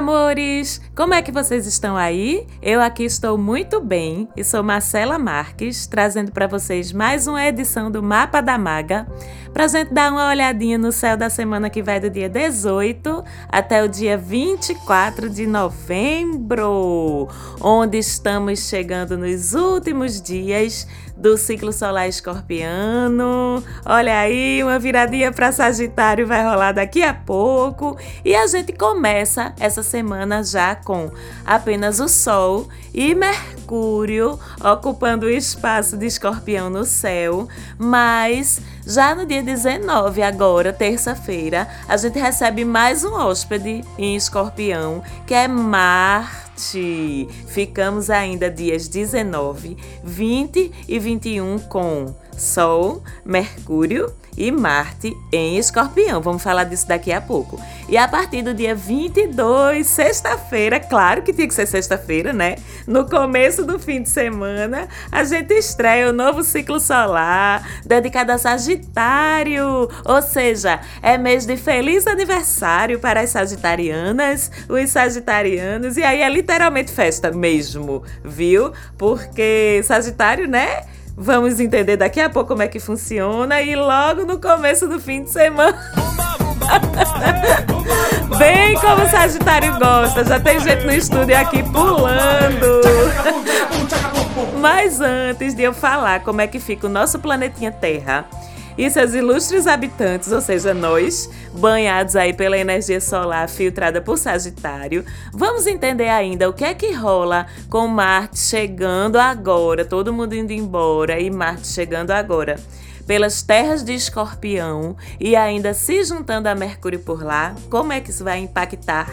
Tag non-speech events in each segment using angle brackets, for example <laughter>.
Amores! Como é que vocês estão aí? Eu aqui estou muito bem e sou Marcela Marques, trazendo para vocês mais uma edição do Mapa da Maga, para gente dar uma olhadinha no céu da semana que vai do dia 18 até o dia 24 de novembro, onde estamos chegando nos últimos dias do ciclo solar escorpiano. Olha aí, uma viradinha para Sagitário vai rolar daqui a pouco. E a gente começa essa semana já com apenas o Sol e Mercúrio ocupando o espaço de Escorpião no céu, mas já no dia 19, agora, terça-feira, a gente recebe mais um hóspede em Escorpião, que é Marte. Ficamos ainda dias 19, 20 e 21 com Sol, Mercúrio e Marte em Escorpião. Vamos falar disso daqui a pouco. E a partir do dia 22, sexta-feira, claro que tinha que ser sexta-feira, né? No começo do fim de semana, a gente estreia o novo ciclo solar dedicado a Sagitário. Ou seja, é mês de feliz aniversário para as sagitarianas, os sagitarianos. E aí é literalmente festa mesmo, viu? Porque Sagitário, né? Vamos entender daqui a pouco como é que funciona e logo no começo do fim de semana. <laughs> Bem como o Sagitário gosta, já tem gente no estúdio aqui pulando. Mas antes de eu falar como é que fica o nosso planetinha Terra, e seus ilustres habitantes, ou seja, nós, banhados aí pela energia solar filtrada por Sagitário, vamos entender ainda o que é que rola com Marte chegando agora, todo mundo indo embora e Marte chegando agora pelas terras de Escorpião e ainda se juntando a Mercúrio por lá, como é que isso vai impactar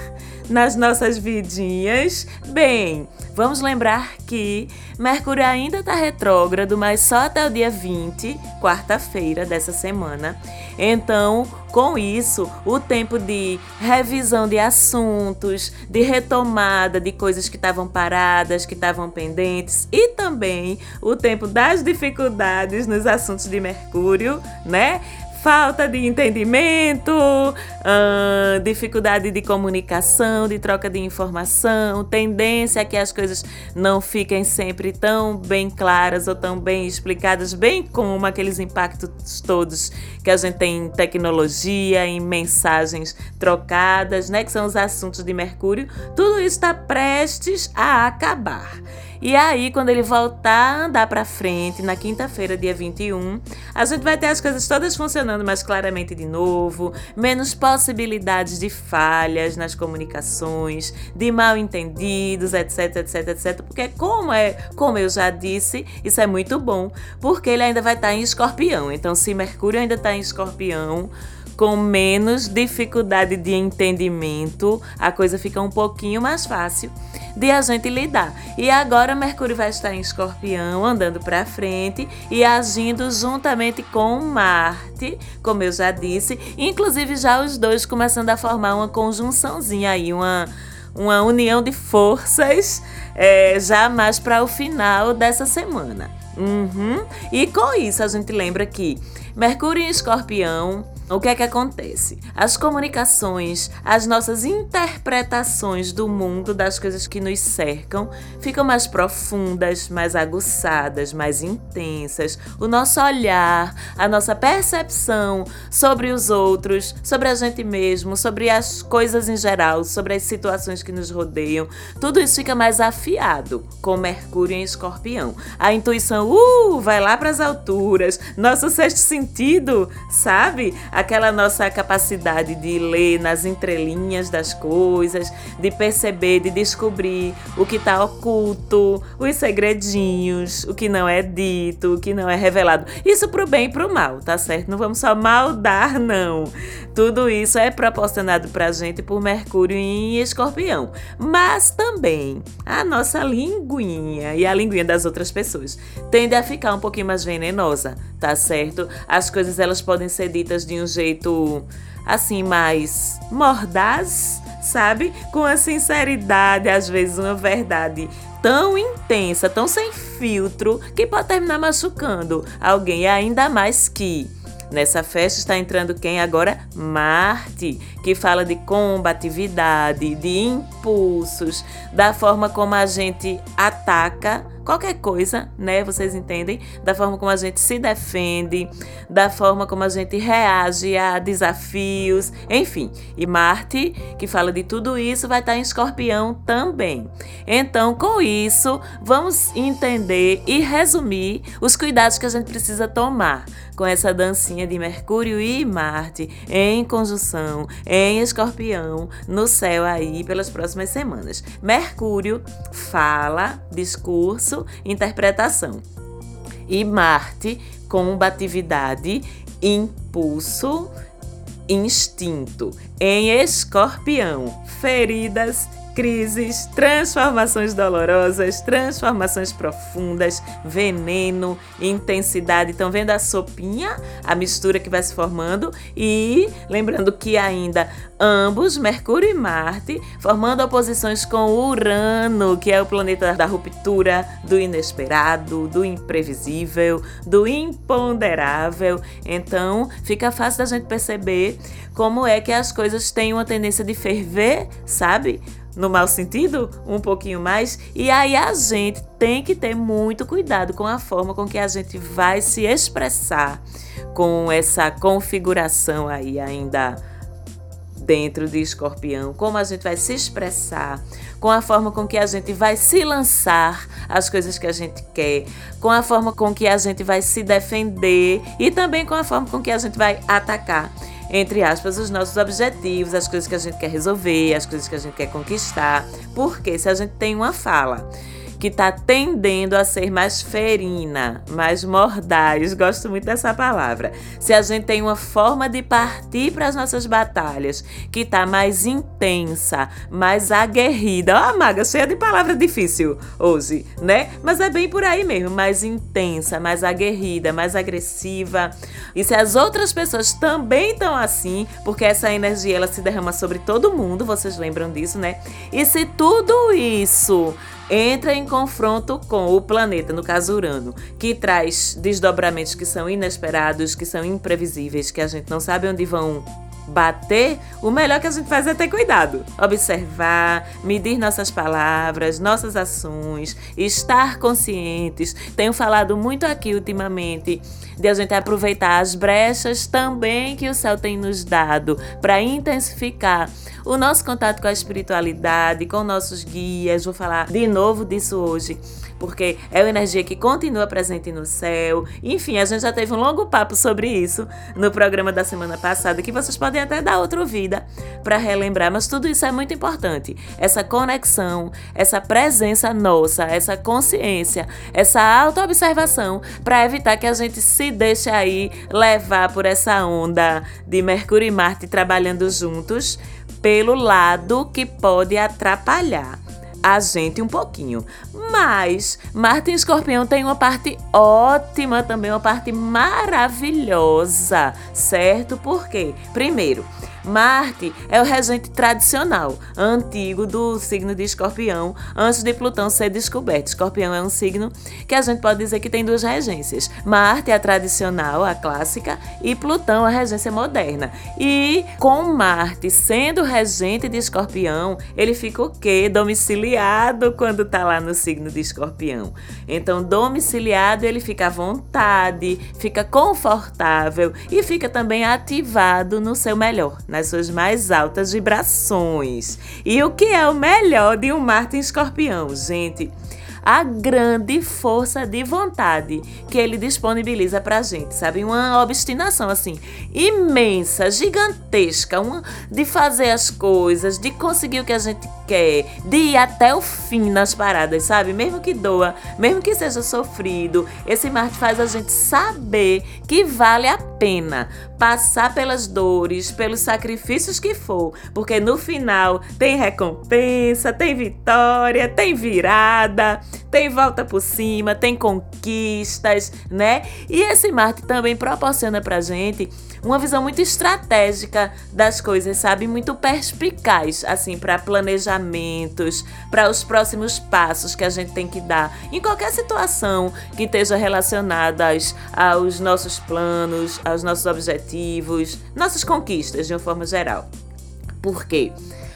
nas nossas vidinhas? Bem, vamos lembrar que Mercúrio ainda está retrógrado, mas só até o dia 20, quarta-feira dessa semana. Então, com isso, o tempo de revisão de assuntos, de retomada de coisas que estavam paradas, que estavam pendentes, e também o tempo das dificuldades nos assuntos de Mercúrio, né? Falta de entendimento, uh, dificuldade de comunicação, de troca de informação, tendência a que as coisas não fiquem sempre tão bem claras ou tão bem explicadas, bem como aqueles impactos todos que a gente tem em tecnologia, em mensagens trocadas, né, que são os assuntos de Mercúrio, tudo isso está prestes a acabar. E aí, quando ele voltar a andar para frente, na quinta-feira, dia 21, a gente vai ter as coisas todas funcionando mais claramente de novo, menos possibilidades de falhas nas comunicações, de mal entendidos, etc, etc, etc. Porque como é, como eu já disse, isso é muito bom, porque ele ainda vai estar em escorpião. Então, se Mercúrio ainda está em escorpião, com menos dificuldade de entendimento, a coisa fica um pouquinho mais fácil de a gente lidar. E agora Mercúrio vai estar em Escorpião, andando para frente e agindo juntamente com Marte, como eu já disse, inclusive já os dois começando a formar uma conjunçãozinha aí, uma uma união de forças é, já mais para o final dessa semana. Uhum. E com isso a gente lembra que Mercúrio em Escorpião o que é que acontece? As comunicações, as nossas interpretações do mundo, das coisas que nos cercam, ficam mais profundas, mais aguçadas, mais intensas. O nosso olhar, a nossa percepção sobre os outros, sobre a gente mesmo, sobre as coisas em geral, sobre as situações que nos rodeiam, tudo isso fica mais afiado com Mercúrio em Escorpião. A intuição, uh, vai lá para as alturas. Nosso sexto sentido, sabe? Aquela nossa capacidade de ler nas entrelinhas das coisas, de perceber, de descobrir o que está oculto, os segredinhos, o que não é dito, o que não é revelado. Isso pro bem e pro mal, tá certo? Não vamos só maldar, não. Tudo isso é proporcionado pra gente por Mercúrio em Escorpião. Mas também a nossa linguinha e a linguinha das outras pessoas tende a ficar um pouquinho mais venenosa, tá certo? As coisas elas podem ser ditas de um jeito assim mais mordaz, sabe? Com a sinceridade, às vezes uma verdade tão intensa, tão sem filtro, que pode terminar machucando alguém, ainda mais que Nessa festa está entrando quem agora? Marte, que fala de combatividade, de impulsos, da forma como a gente ataca qualquer coisa, né? Vocês entendem? Da forma como a gente se defende, da forma como a gente reage a desafios, enfim. E Marte, que fala de tudo isso, vai estar em Escorpião também. Então, com isso, vamos entender e resumir os cuidados que a gente precisa tomar com essa dancinha de Mercúrio e Marte em conjunção em Escorpião no céu aí pelas próximas semanas. Mercúrio fala, discurso, interpretação. E Marte, combatividade, impulso, instinto. Em Escorpião, feridas, crises, transformações dolorosas, transformações profundas, veneno, intensidade. Estão vendo a sopinha, a mistura que vai se formando? E lembrando que ainda ambos, Mercúrio e Marte, formando oposições com Urano, que é o planeta da ruptura, do inesperado, do imprevisível, do imponderável. Então, fica fácil da gente perceber como é que as coisas têm uma tendência de ferver, sabe? No mau sentido, um pouquinho mais. E aí a gente tem que ter muito cuidado com a forma com que a gente vai se expressar com essa configuração aí ainda dentro de escorpião, como a gente vai se expressar, com a forma com que a gente vai se lançar as coisas que a gente quer, com a forma com que a gente vai se defender e também com a forma com que a gente vai atacar entre aspas, os nossos objetivos, as coisas que a gente quer resolver, as coisas que a gente quer conquistar. Porque se a gente tem uma fala que está tendendo a ser mais ferina, mais mordaz. Gosto muito dessa palavra. Se a gente tem uma forma de partir para as nossas batalhas que está mais intensa, mais aguerrida. Ó, oh, maga, cheia de palavra difícil hoje, né? Mas é bem por aí mesmo, mais intensa, mais aguerrida, mais agressiva. E se as outras pessoas também estão assim, porque essa energia ela se derrama sobre todo mundo, vocês lembram disso, né? E se tudo isso entra em confronto com o planeta, no caso Urano, que traz desdobramentos que são inesperados, que são imprevisíveis, que a gente não sabe onde vão bater, o melhor que a gente faz é ter cuidado. Observar, medir nossas palavras, nossas ações, estar conscientes. Tenho falado muito aqui ultimamente de a gente aproveitar as brechas também que o céu tem nos dado para intensificar o nosso contato com a espiritualidade, com nossos guias. Vou falar de novo disso hoje porque é uma energia que continua presente no céu. Enfim, a gente já teve um longo papo sobre isso no programa da semana passada, que vocês podem até dar outra vida para relembrar, mas tudo isso é muito importante. Essa conexão, essa presença nossa, essa consciência, essa autoobservação para evitar que a gente se deixe aí levar por essa onda de Mercúrio e Marte trabalhando juntos pelo lado que pode atrapalhar a gente um pouquinho. Mas Marte em Escorpião tem uma parte ótima também, uma parte maravilhosa, certo? Por quê? Primeiro, Marte é o regente tradicional, antigo do signo de Escorpião, antes de Plutão ser descoberto. Escorpião é um signo que a gente pode dizer que tem duas regências. Marte é a tradicional, a clássica, e Plutão a regência moderna. E com Marte sendo regente de Escorpião, ele fica o quê? Domiciliado quando tá lá no signo de Escorpião. Então, domiciliado, ele fica à vontade, fica confortável e fica também ativado no seu melhor, nas suas mais altas vibrações. E o que é o melhor de um Marte em Escorpião, gente? a grande força de vontade que ele disponibiliza pra gente, sabe? Uma obstinação assim imensa, gigantesca, uma de fazer as coisas, de conseguir o que a gente quer, de ir até o fim nas paradas, sabe? Mesmo que doa, mesmo que seja sofrido, esse Marte faz a gente saber que vale a pena passar pelas dores, pelos sacrifícios que for, porque no final tem recompensa, tem vitória, tem virada, tem volta por cima, tem conquistas, né? E esse Marte também proporciona pra gente uma visão muito estratégica das coisas, sabe? Muito perspicaz, assim, para planejamentos, para os próximos passos que a gente tem que dar em qualquer situação que esteja relacionada aos nossos planos, aos nossos objetivos, nossas conquistas de uma forma geral. Por quê?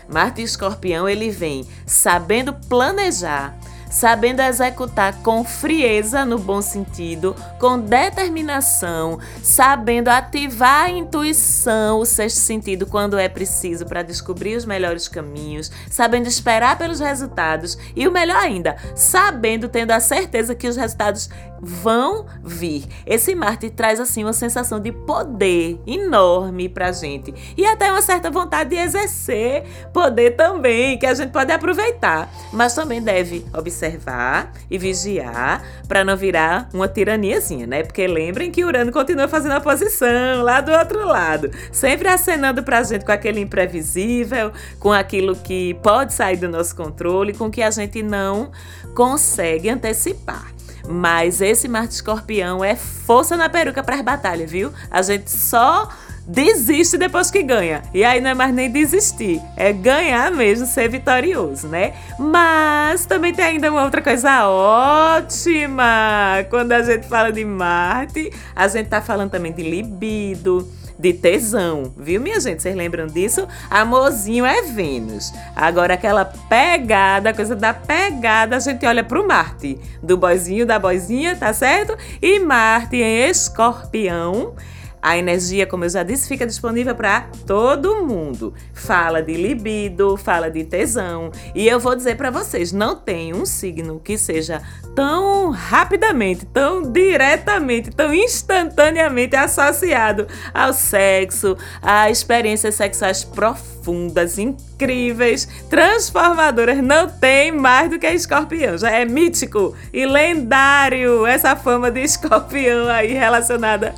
Marte Escorpião ele vem sabendo planejar sabendo executar com frieza no bom sentido, com determinação, sabendo ativar a intuição, o sexto sentido quando é preciso para descobrir os melhores caminhos, sabendo esperar pelos resultados e o melhor ainda, sabendo tendo a certeza que os resultados vão vir. Esse Marte traz assim uma sensação de poder enorme pra gente e até uma certa vontade de exercer poder também, que a gente pode aproveitar, mas também deve observar e vigiar para não virar uma tiraniazinha, né? Porque lembrem que Urano continua fazendo a posição lá do outro lado, sempre acenando pra gente com aquele imprevisível, com aquilo que pode sair do nosso controle, com que a gente não consegue antecipar. Mas esse Marte Escorpião é força na peruca para as batalhas, viu? A gente só desiste depois que ganha. E aí não é mais nem desistir, é ganhar mesmo, ser vitorioso, né? Mas também tem ainda uma outra coisa ótima. Quando a gente fala de Marte, a gente tá falando também de libido de tesão, viu, minha gente? Vocês lembram disso? Amorzinho é Vênus. Agora, aquela pegada, coisa da pegada, a gente olha pro Marte, do boizinho, da boizinha, tá certo? E Marte em escorpião a energia, como eu já disse, fica disponível para todo mundo. Fala de libido, fala de tesão. E eu vou dizer para vocês, não tem um signo que seja tão rapidamente, tão diretamente, tão instantaneamente associado ao sexo, a experiências sexuais profundas, incríveis, transformadoras. Não tem mais do que escorpião. Já é mítico e lendário essa fama de escorpião aí relacionada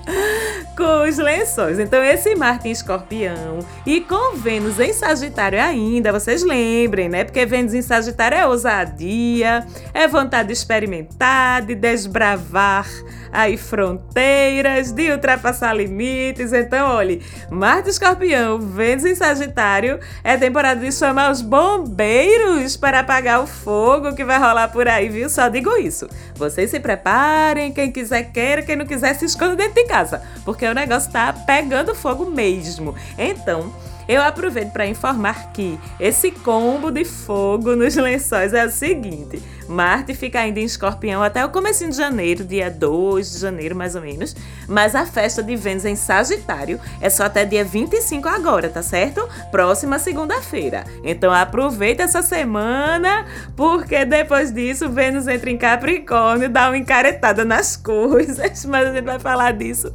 com os lençóis. Então, esse Marte em escorpião e com Vênus em Sagitário ainda, vocês lembrem, né? Porque Vênus em Sagitário é ousadia, é vontade de experimentar, de desbravar aí fronteiras, de ultrapassar limites. Então, olhe, Marte Escorpião, Vênus em Sagitário, é temporada de chamar os bombeiros para apagar o fogo que vai rolar por aí, viu? Só digo isso. Vocês se preparem, quem quiser queira, quem não quiser se esconda dentro de casa, porque o negócio tá pegando fogo mesmo. Então, eu aproveito para informar que esse combo de fogo nos lençóis é o seguinte: Marte fica ainda em Escorpião até o começo de janeiro, dia 2 de janeiro mais ou menos, mas a festa de Vênus em Sagitário é só até dia 25 agora, tá certo? Próxima segunda-feira. Então aproveita essa semana, porque depois disso Vênus entra em Capricórnio, dá uma encaretada nas coisas, <laughs> mas a gente vai falar disso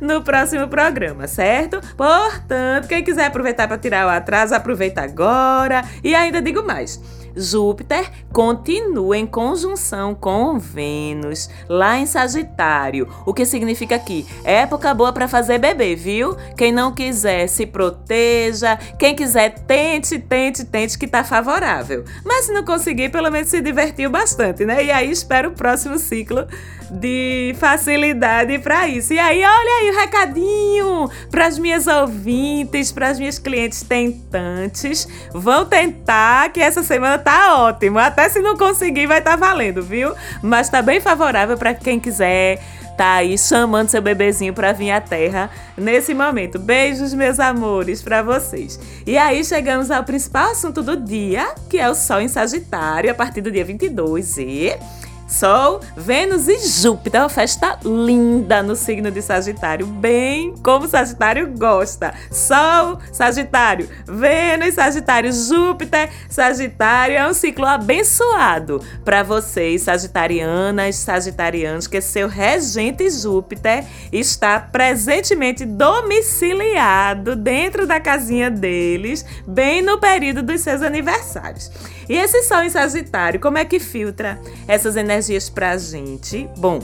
no próximo programa, certo? Portanto, quem quiser aproveitar para tirar o atraso, aproveita agora. E ainda digo mais. Júpiter continua em conjunção com Vênus, lá em Sagitário, o que significa que época boa para fazer bebê, viu? Quem não quiser, se proteja. Quem quiser, tente, tente, tente, que tá favorável. Mas se não conseguir, pelo menos se divertiu bastante, né? E aí espero o próximo ciclo de facilidade para isso. E aí, olha aí o recadinho para as minhas ouvintes, para as minhas clientes tentantes. Vão tentar que essa semana tá ótimo. Até se não conseguir, vai estar tá valendo, viu? Mas tá bem favorável para quem quiser tá aí chamando seu bebezinho para vir à Terra nesse momento. Beijos, meus amores, para vocês. E aí chegamos ao principal assunto do dia, que é o Sol em Sagitário, a partir do dia 22 e Sol, Vênus e Júpiter. Uma festa linda no signo de Sagitário, bem como Sagitário gosta. Sol, Sagitário, Vênus, Sagitário, Júpiter, Sagitário. É um ciclo abençoado para vocês, sagitarianas, sagitarianos, que seu regente Júpiter está presentemente domiciliado dentro da casinha deles, bem no período dos seus aniversários. E esse Sol em Sagitário, como é que filtra essas energias pra gente? Bom,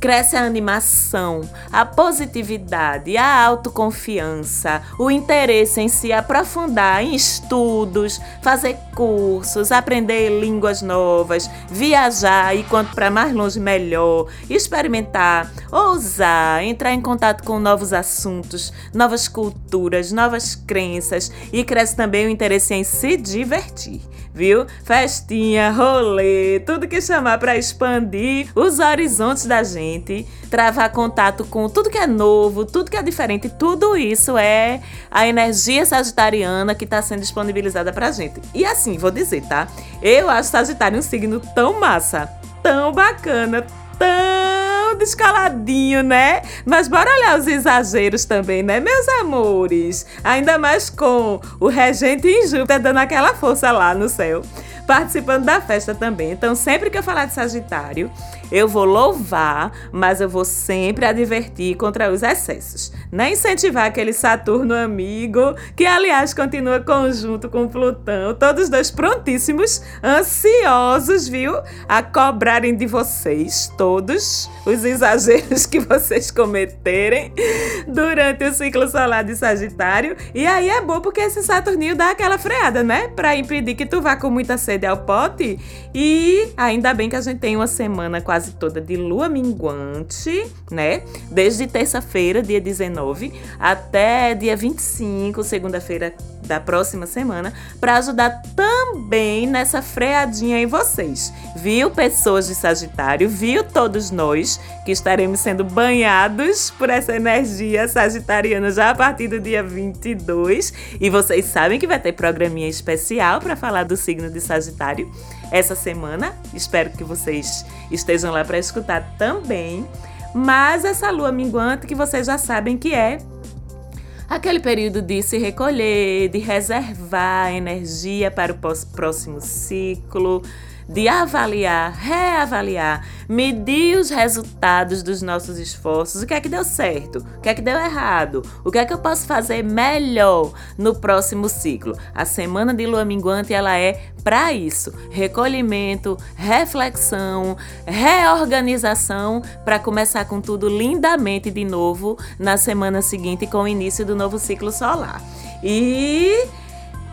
cresce a animação, a positividade, a autoconfiança, o interesse em se aprofundar em estudos, fazer cursos, aprender línguas novas, viajar e quanto para mais longe melhor, experimentar, ousar, entrar em contato com novos assuntos, novas culturas, novas crenças e cresce também o interesse em se divertir viu? Festinha, rolê, tudo que chamar para expandir os horizontes da gente, travar contato com tudo que é novo, tudo que é diferente, tudo isso é a energia sagitariana que está sendo disponibilizada pra gente. E assim, vou dizer, tá? Eu acho Sagitário um signo tão massa, tão bacana, tão descaladinho, né? Mas bora olhar os exageros também, né, meus amores? Ainda mais com o regente em Júpiter dando aquela força lá no céu, participando da festa também. Então, sempre que eu falar de Sagitário, eu vou louvar, mas eu vou sempre advertir contra os excessos. Não incentivar aquele Saturno amigo, que aliás continua conjunto com Plutão, todos dois prontíssimos, ansiosos, viu? A cobrarem de vocês todos os exageros que vocês cometerem durante o ciclo solar de Sagitário. E aí é bom porque esse Saturninho dá aquela freada, né? Para impedir que tu vá com muita sede ao pote. E ainda bem que a gente tem uma semana quase toda de lua minguante, né? Desde terça-feira, dia 19, até dia 25, segunda-feira da próxima semana, para ajudar também nessa freadinha em vocês. Viu, pessoas de Sagitário? Viu todos nós que estaremos sendo banhados por essa energia sagitariana já a partir do dia 22. E vocês sabem que vai ter programinha especial para falar do signo de Sagitário essa semana. Espero que vocês estejam lá para escutar também. Mas essa lua minguante que vocês já sabem que é aquele período de se recolher, de reservar energia para o próximo ciclo de avaliar, reavaliar, medir os resultados dos nossos esforços, o que é que deu certo, o que é que deu errado, o que é que eu posso fazer melhor no próximo ciclo. A semana de lua minguante ela é para isso, recolhimento, reflexão, reorganização para começar com tudo lindamente de novo na semana seguinte com o início do novo ciclo solar. E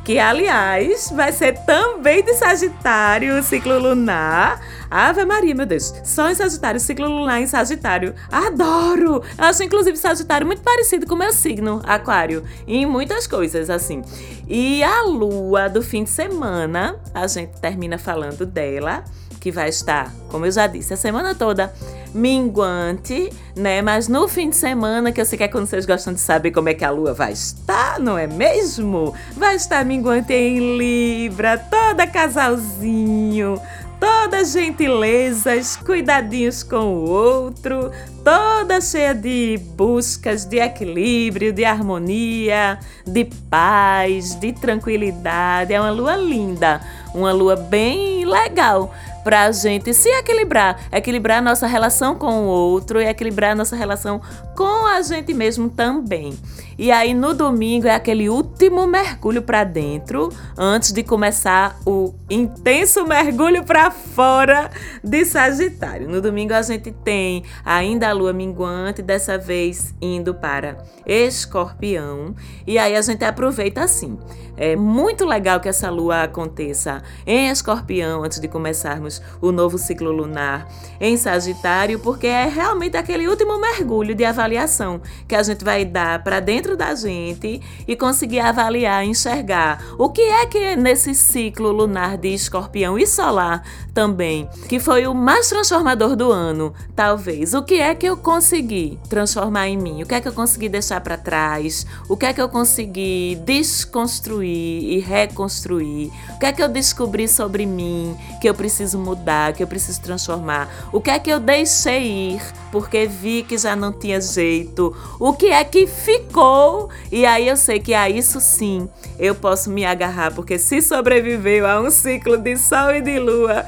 que aliás vai ser também de Sagitário, ciclo lunar. Ave Maria, meu Deus. Só em Sagitário, ciclo lunar em Sagitário. Adoro! Eu acho, inclusive, Sagitário muito parecido com o meu signo, Aquário. Em muitas coisas, assim. E a lua do fim de semana, a gente termina falando dela que vai estar, como eu já disse, a semana toda minguante, né? Mas no fim de semana, que eu sei que é quando vocês gostam de saber como é que a lua vai estar, não é mesmo? Vai estar minguante em Libra, toda casalzinho, todas gentilezas, cuidadinhos com o outro, toda cheia de buscas de equilíbrio, de harmonia, de paz, de tranquilidade. É uma lua linda, uma lua bem legal para a gente se equilibrar, equilibrar nossa relação com o outro e equilibrar nossa relação com a gente mesmo também. E aí no domingo é aquele último mergulho para dentro antes de começar o intenso mergulho para fora de Sagitário. No domingo a gente tem ainda a lua minguante, dessa vez indo para Escorpião, e aí a gente aproveita assim. É muito legal que essa lua aconteça em Escorpião antes de começarmos o novo ciclo lunar em Sagitário, porque é realmente aquele último mergulho de avaliação que a gente vai dar para dentro da gente e conseguir avaliar, enxergar o que é que nesse ciclo lunar de Escorpião e solar também, que foi o mais transformador do ano, talvez. O que é que eu consegui transformar em mim? O que é que eu consegui deixar para trás? O que é que eu consegui desconstruir? e reconstruir? O que é que eu descobri sobre mim que eu preciso mudar, que eu preciso transformar? O que é que eu deixei ir porque vi que já não tinha jeito? O que é que ficou? E aí eu sei que a isso sim eu posso me agarrar, porque se sobreviveu a um ciclo de sol e de lua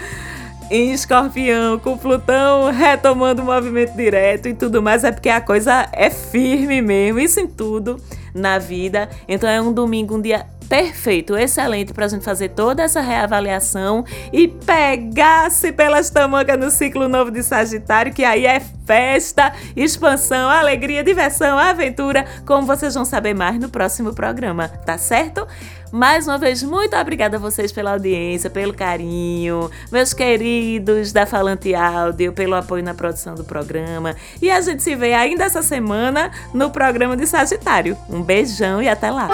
em escorpião, com Plutão retomando o movimento direto e tudo mais, é porque a coisa é firme mesmo. Isso em tudo na vida. Então é um domingo, um dia perfeito, excelente para a gente fazer toda essa reavaliação e pegar-se pelas tamancas no ciclo novo de Sagitário, que aí é festa, expansão, alegria, diversão, aventura, como vocês vão saber mais no próximo programa, tá certo? Mais uma vez, muito obrigada a vocês pela audiência, pelo carinho, meus queridos da Falante Áudio, pelo apoio na produção do programa. E a gente se vê ainda essa semana no programa de Sagitário. Um beijão e até lá!